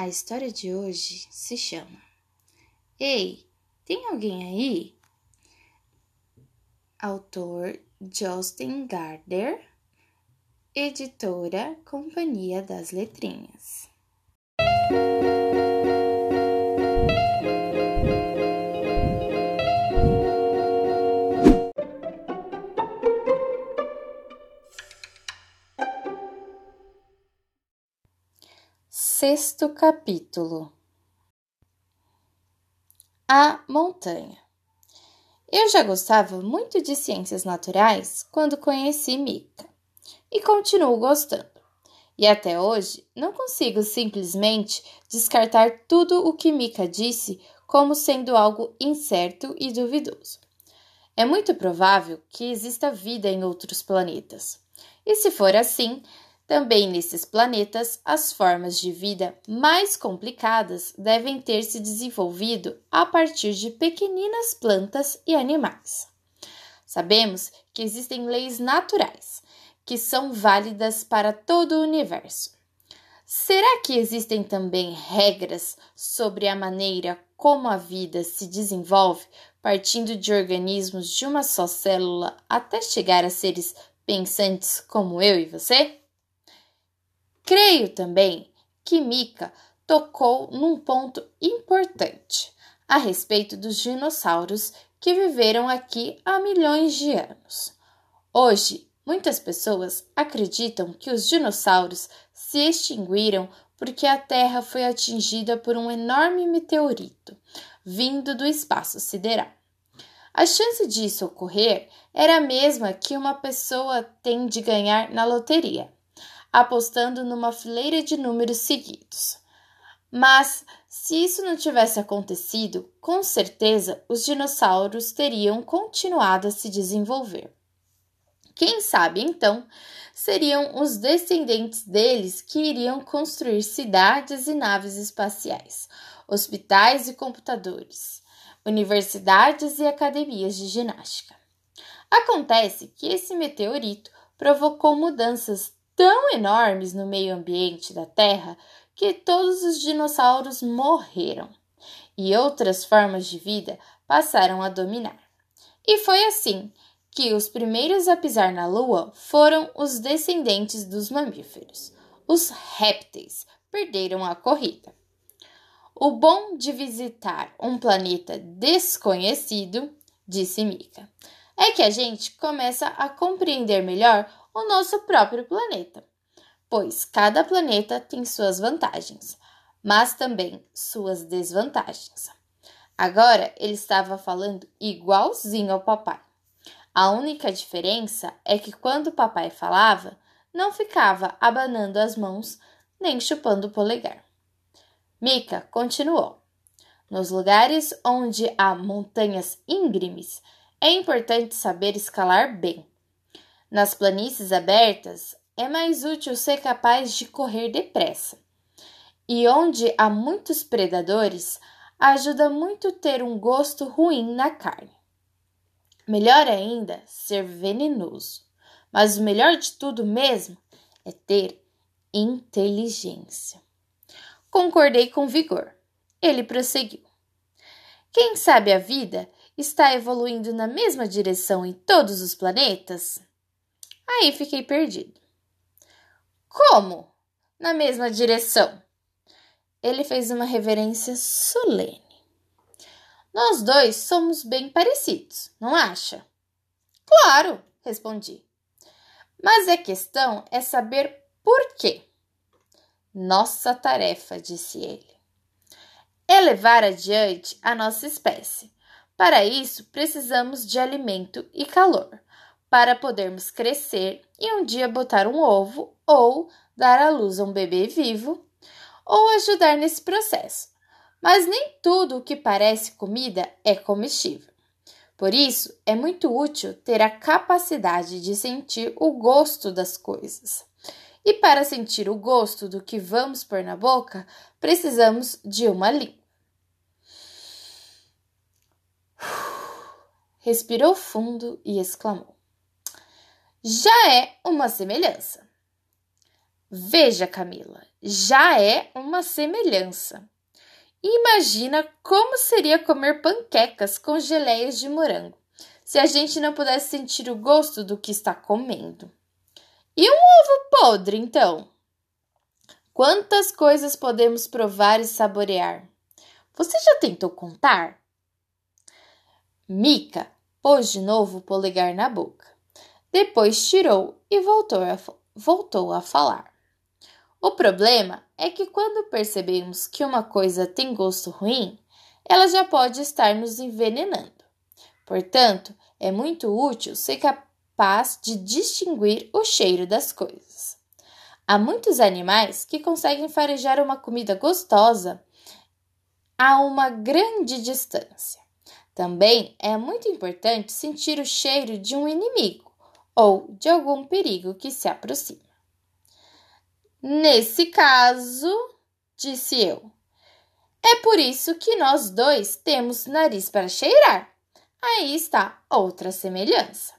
A história de hoje se chama Ei, tem alguém aí? Autor Justin Gardner, editora Companhia das Letrinhas. Sexto capítulo A montanha. Eu já gostava muito de ciências naturais quando conheci Mika e continuo gostando. E até hoje não consigo simplesmente descartar tudo o que Mika disse como sendo algo incerto e duvidoso. É muito provável que exista vida em outros planetas. E se for assim, também nesses planetas, as formas de vida mais complicadas devem ter se desenvolvido a partir de pequeninas plantas e animais. Sabemos que existem leis naturais que são válidas para todo o universo. Será que existem também regras sobre a maneira como a vida se desenvolve, partindo de organismos de uma só célula até chegar a seres pensantes como eu e você? Creio também que Mika tocou num ponto importante a respeito dos dinossauros que viveram aqui há milhões de anos. Hoje, muitas pessoas acreditam que os dinossauros se extinguiram porque a Terra foi atingida por um enorme meteorito vindo do espaço sideral. A chance disso ocorrer era a mesma que uma pessoa tem de ganhar na loteria apostando numa fileira de números seguidos. Mas, se isso não tivesse acontecido, com certeza os dinossauros teriam continuado a se desenvolver. Quem sabe então seriam os descendentes deles que iriam construir cidades e naves espaciais, hospitais e computadores, universidades e academias de ginástica. Acontece que esse meteorito provocou mudanças tão enormes no meio ambiente da Terra que todos os dinossauros morreram e outras formas de vida passaram a dominar. E foi assim que os primeiros a pisar na Lua foram os descendentes dos mamíferos. Os répteis perderam a corrida. O bom de visitar um planeta desconhecido, disse Mika, é que a gente começa a compreender melhor o nosso próprio planeta, pois cada planeta tem suas vantagens, mas também suas desvantagens. Agora ele estava falando igualzinho ao papai. A única diferença é que quando o papai falava, não ficava abanando as mãos nem chupando o polegar. Mika continuou. Nos lugares onde há montanhas íngremes, é importante saber escalar bem. Nas planícies abertas, é mais útil ser capaz de correr depressa. E onde há muitos predadores, ajuda muito ter um gosto ruim na carne. Melhor ainda, ser venenoso. Mas o melhor de tudo mesmo é ter inteligência. Concordei com vigor. Ele prosseguiu. Quem sabe a vida está evoluindo na mesma direção em todos os planetas? Aí fiquei perdido. Como? Na mesma direção? Ele fez uma reverência solene. Nós dois somos bem parecidos, não acha? Claro, respondi. Mas a questão é saber por quê. Nossa tarefa, disse ele, é levar adiante a nossa espécie. Para isso, precisamos de alimento e calor para podermos crescer e um dia botar um ovo ou dar à luz a um bebê vivo ou ajudar nesse processo. Mas nem tudo o que parece comida é comestível. Por isso, é muito útil ter a capacidade de sentir o gosto das coisas. E para sentir o gosto do que vamos pôr na boca, precisamos de uma língua. Respirou fundo e exclamou: já é uma semelhança. Veja, Camila, já é uma semelhança. Imagina como seria comer panquecas com geleias de morango, se a gente não pudesse sentir o gosto do que está comendo. E um ovo podre, então? Quantas coisas podemos provar e saborear? Você já tentou contar? Mica pôs de novo o polegar na boca. Depois tirou e voltou a, voltou a falar. O problema é que quando percebemos que uma coisa tem gosto ruim, ela já pode estar nos envenenando. Portanto, é muito útil ser capaz de distinguir o cheiro das coisas. Há muitos animais que conseguem farejar uma comida gostosa a uma grande distância. Também é muito importante sentir o cheiro de um inimigo ou de algum perigo que se aproxima. Nesse caso, disse eu, é por isso que nós dois temos nariz para cheirar. Aí está outra semelhança.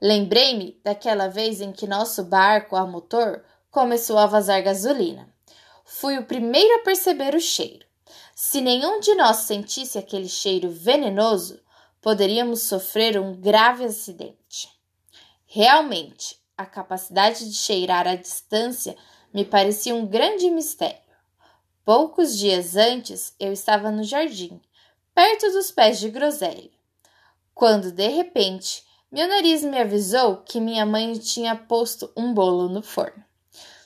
Lembrei-me daquela vez em que nosso barco a motor começou a vazar gasolina. Fui o primeiro a perceber o cheiro. Se nenhum de nós sentisse aquele cheiro venenoso, poderíamos sofrer um grave acidente. Realmente, a capacidade de cheirar à distância me parecia um grande mistério. Poucos dias antes, eu estava no jardim, perto dos pés de groselha, quando de repente meu nariz me avisou que minha mãe tinha posto um bolo no forno.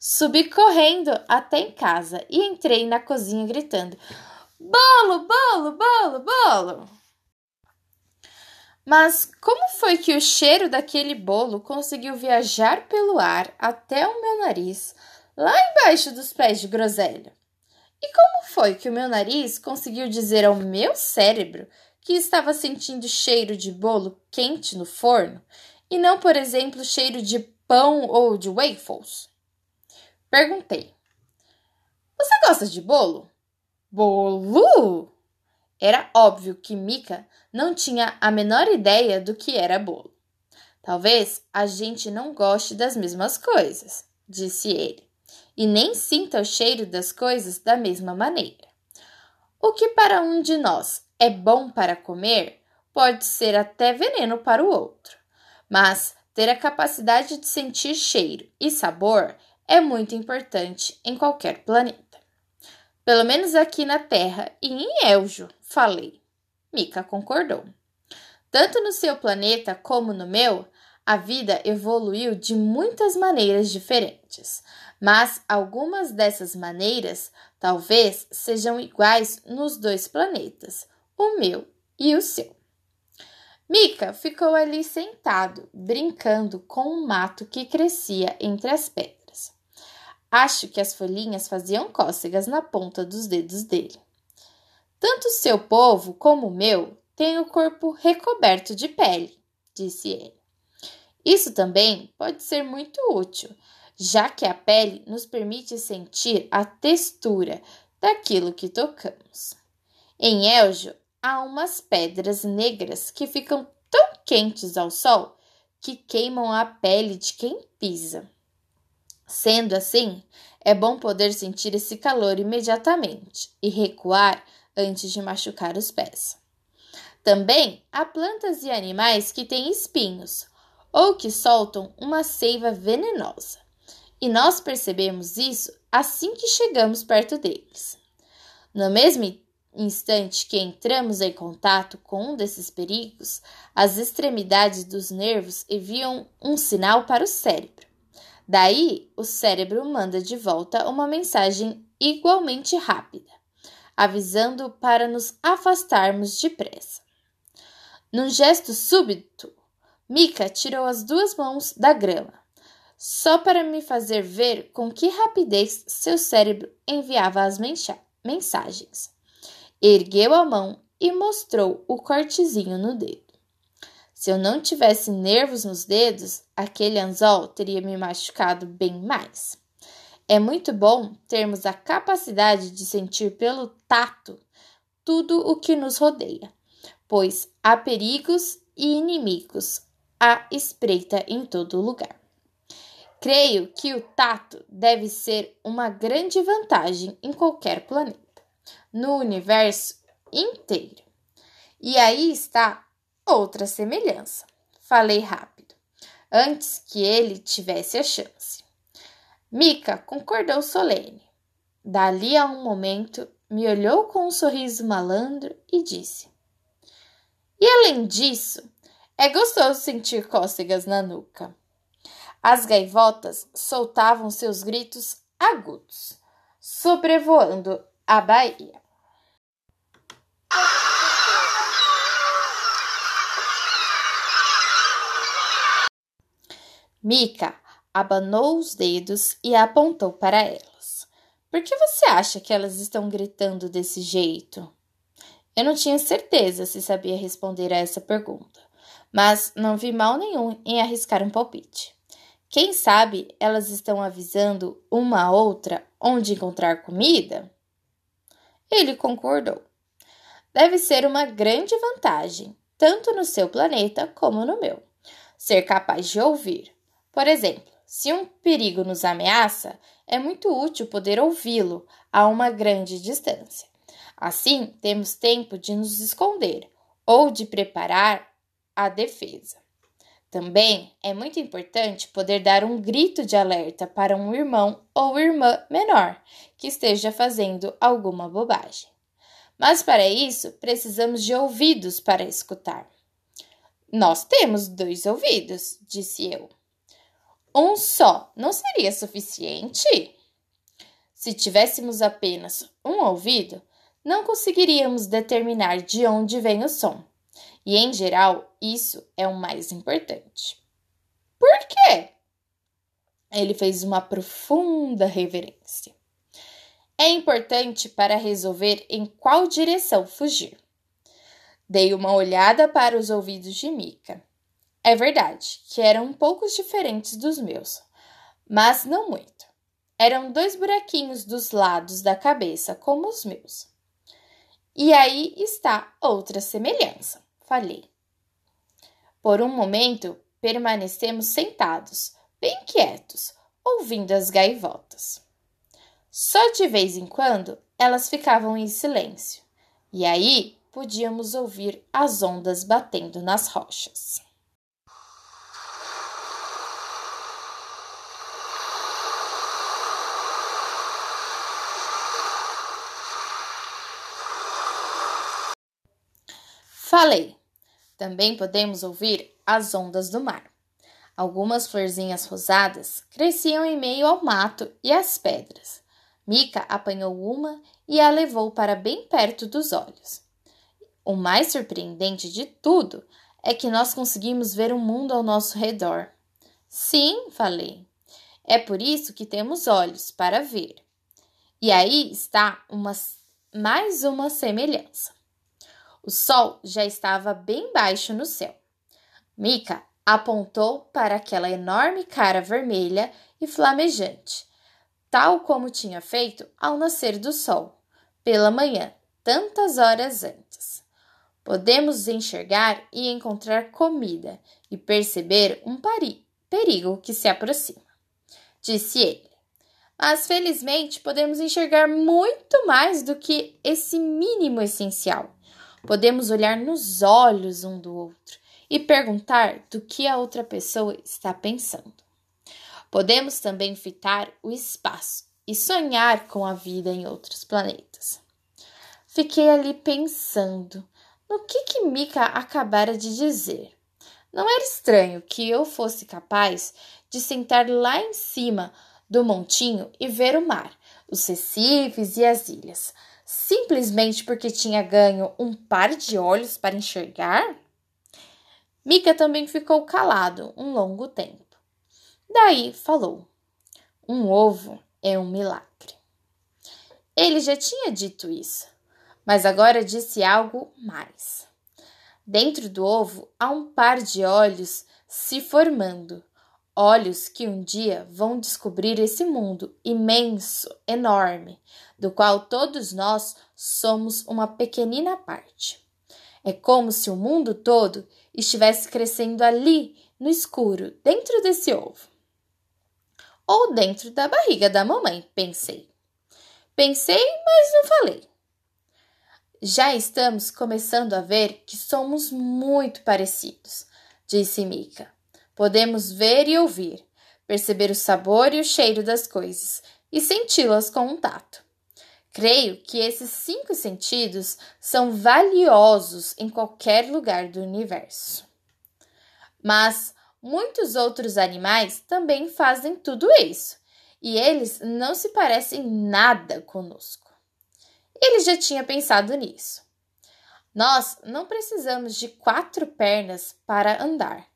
Subi correndo até em casa e entrei na cozinha gritando: Bolo, bolo, bolo, bolo! Mas como foi que o cheiro daquele bolo conseguiu viajar pelo ar até o meu nariz, lá embaixo dos pés de groselha? E como foi que o meu nariz conseguiu dizer ao meu cérebro que estava sentindo cheiro de bolo quente no forno e não, por exemplo, cheiro de pão ou de waffles? Perguntei. Você gosta de bolo? Bolo? Era óbvio que Mika não tinha a menor ideia do que era bolo. Talvez a gente não goste das mesmas coisas, disse ele, e nem sinta o cheiro das coisas da mesma maneira. O que para um de nós é bom para comer pode ser até veneno para o outro, mas ter a capacidade de sentir cheiro e sabor é muito importante em qualquer planeta. Pelo menos aqui na Terra e em Eljo, falei. Mika concordou. Tanto no seu planeta como no meu, a vida evoluiu de muitas maneiras diferentes, mas algumas dessas maneiras talvez sejam iguais nos dois planetas, o meu e o seu. Mika ficou ali sentado, brincando com o um mato que crescia entre as pedras. Acho que as folhinhas faziam cócegas na ponta dos dedos dele. Tanto seu povo como o meu têm o corpo recoberto de pele, disse ele. Isso também pode ser muito útil, já que a pele nos permite sentir a textura daquilo que tocamos. Em Eljo há umas pedras negras que ficam tão quentes ao sol que queimam a pele de quem pisa. Sendo assim, é bom poder sentir esse calor imediatamente e recuar antes de machucar os pés. Também há plantas e animais que têm espinhos ou que soltam uma seiva venenosa, e nós percebemos isso assim que chegamos perto deles. No mesmo instante que entramos em contato com um desses perigos, as extremidades dos nervos enviam um sinal para o cérebro Daí, o cérebro manda de volta uma mensagem igualmente rápida, avisando para nos afastarmos depressa. Num gesto súbito, Mika tirou as duas mãos da grama, só para me fazer ver com que rapidez seu cérebro enviava as mensagens. Ergueu a mão e mostrou o cortezinho no dedo. Se eu não tivesse nervos nos dedos, aquele anzol teria me machucado bem mais. É muito bom termos a capacidade de sentir pelo tato tudo o que nos rodeia, pois há perigos e inimigos à espreita em todo lugar. Creio que o tato deve ser uma grande vantagem em qualquer planeta, no universo inteiro. E aí está outra semelhança. Falei rápido, antes que ele tivesse a chance. Mica concordou solene. Dali a um momento, me olhou com um sorriso malandro e disse: E além disso, é gostoso sentir cócegas na nuca. As gaivotas soltavam seus gritos agudos, sobrevoando a Bahia. Mica abanou os dedos e apontou para elas. Por que você acha que elas estão gritando desse jeito? Eu não tinha certeza se sabia responder a essa pergunta, mas não vi mal nenhum em arriscar um palpite. Quem sabe elas estão avisando uma a outra onde encontrar comida? Ele concordou. Deve ser uma grande vantagem, tanto no seu planeta como no meu, ser capaz de ouvir por exemplo, se um perigo nos ameaça, é muito útil poder ouvi-lo a uma grande distância. Assim, temos tempo de nos esconder ou de preparar a defesa. Também é muito importante poder dar um grito de alerta para um irmão ou irmã menor que esteja fazendo alguma bobagem. Mas para isso, precisamos de ouvidos para escutar. Nós temos dois ouvidos, disse eu. Um só não seria suficiente? Se tivéssemos apenas um ouvido, não conseguiríamos determinar de onde vem o som. E, em geral, isso é o mais importante. Por quê? Ele fez uma profunda reverência. É importante para resolver em qual direção fugir. Dei uma olhada para os ouvidos de Mica. É verdade que eram um pouco diferentes dos meus, mas não muito. Eram dois buraquinhos dos lados da cabeça, como os meus. E aí está outra semelhança, falei. Por um momento, permanecemos sentados, bem quietos, ouvindo as gaivotas. Só de vez em quando elas ficavam em silêncio, e aí podíamos ouvir as ondas batendo nas rochas. Falei. Também podemos ouvir as ondas do mar. Algumas florzinhas rosadas cresciam em meio ao mato e às pedras. Mica apanhou uma e a levou para bem perto dos olhos. O mais surpreendente de tudo é que nós conseguimos ver o mundo ao nosso redor. Sim, falei. É por isso que temos olhos para ver. E aí está uma, mais uma semelhança. O sol já estava bem baixo no céu. Mica apontou para aquela enorme cara vermelha e flamejante, tal como tinha feito ao nascer do sol, pela manhã, tantas horas antes. Podemos enxergar e encontrar comida e perceber um perigo que se aproxima, disse ele. Mas felizmente podemos enxergar muito mais do que esse mínimo essencial Podemos olhar nos olhos um do outro e perguntar do que a outra pessoa está pensando. Podemos também fitar o espaço e sonhar com a vida em outros planetas. Fiquei ali pensando no que que Mika acabara de dizer. Não era estranho que eu fosse capaz de sentar lá em cima do montinho e ver o mar, os recifes e as ilhas, simplesmente porque tinha ganho um par de olhos para enxergar? Mika também ficou calado um longo tempo. Daí falou: Um ovo é um milagre. Ele já tinha dito isso, mas agora disse algo mais. Dentro do ovo há um par de olhos se formando, olhos que um dia vão descobrir esse mundo imenso, enorme, do qual todos nós somos uma pequenina parte. É como se o mundo todo estivesse crescendo ali, no escuro, dentro desse ovo. ou dentro da barriga da mamãe, pensei. Pensei, mas não falei. Já estamos começando a ver que somos muito parecidos, disse Mika. Podemos ver e ouvir, perceber o sabor e o cheiro das coisas e senti-las com um tato. Creio que esses cinco sentidos são valiosos em qualquer lugar do universo. Mas muitos outros animais também fazem tudo isso, e eles não se parecem nada conosco. Ele já tinha pensado nisso. Nós não precisamos de quatro pernas para andar.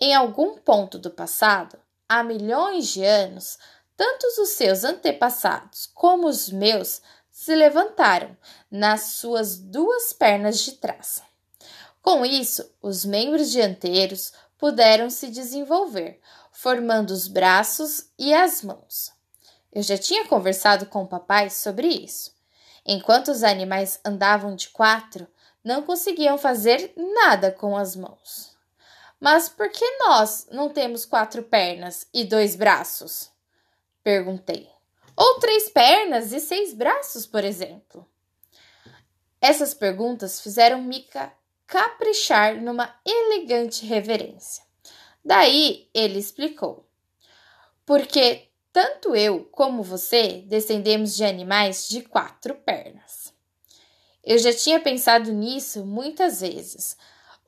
Em algum ponto do passado, há milhões de anos, tanto os seus antepassados como os meus se levantaram nas suas duas pernas de trás. Com isso, os membros dianteiros puderam se desenvolver, formando os braços e as mãos. Eu já tinha conversado com o papai sobre isso. Enquanto os animais andavam de quatro, não conseguiam fazer nada com as mãos. Mas por que nós não temos quatro pernas e dois braços? Perguntei. Ou três pernas e seis braços, por exemplo. Essas perguntas fizeram Mika caprichar numa elegante reverência. Daí ele explicou: Porque tanto eu como você descendemos de animais de quatro pernas. Eu já tinha pensado nisso muitas vezes.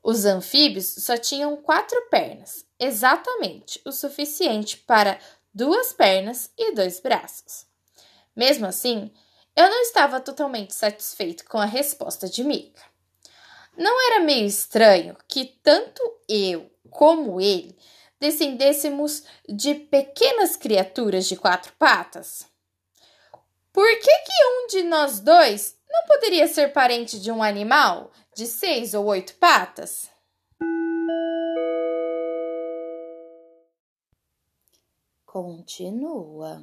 Os anfíbios só tinham quatro pernas, exatamente o suficiente para duas pernas e dois braços. Mesmo assim, eu não estava totalmente satisfeito com a resposta de Mika. Não era meio estranho que tanto eu como ele descendêssemos de pequenas criaturas de quatro patas? Por que, que um de nós dois não poderia ser parente de um animal de seis ou oito patas? Continua.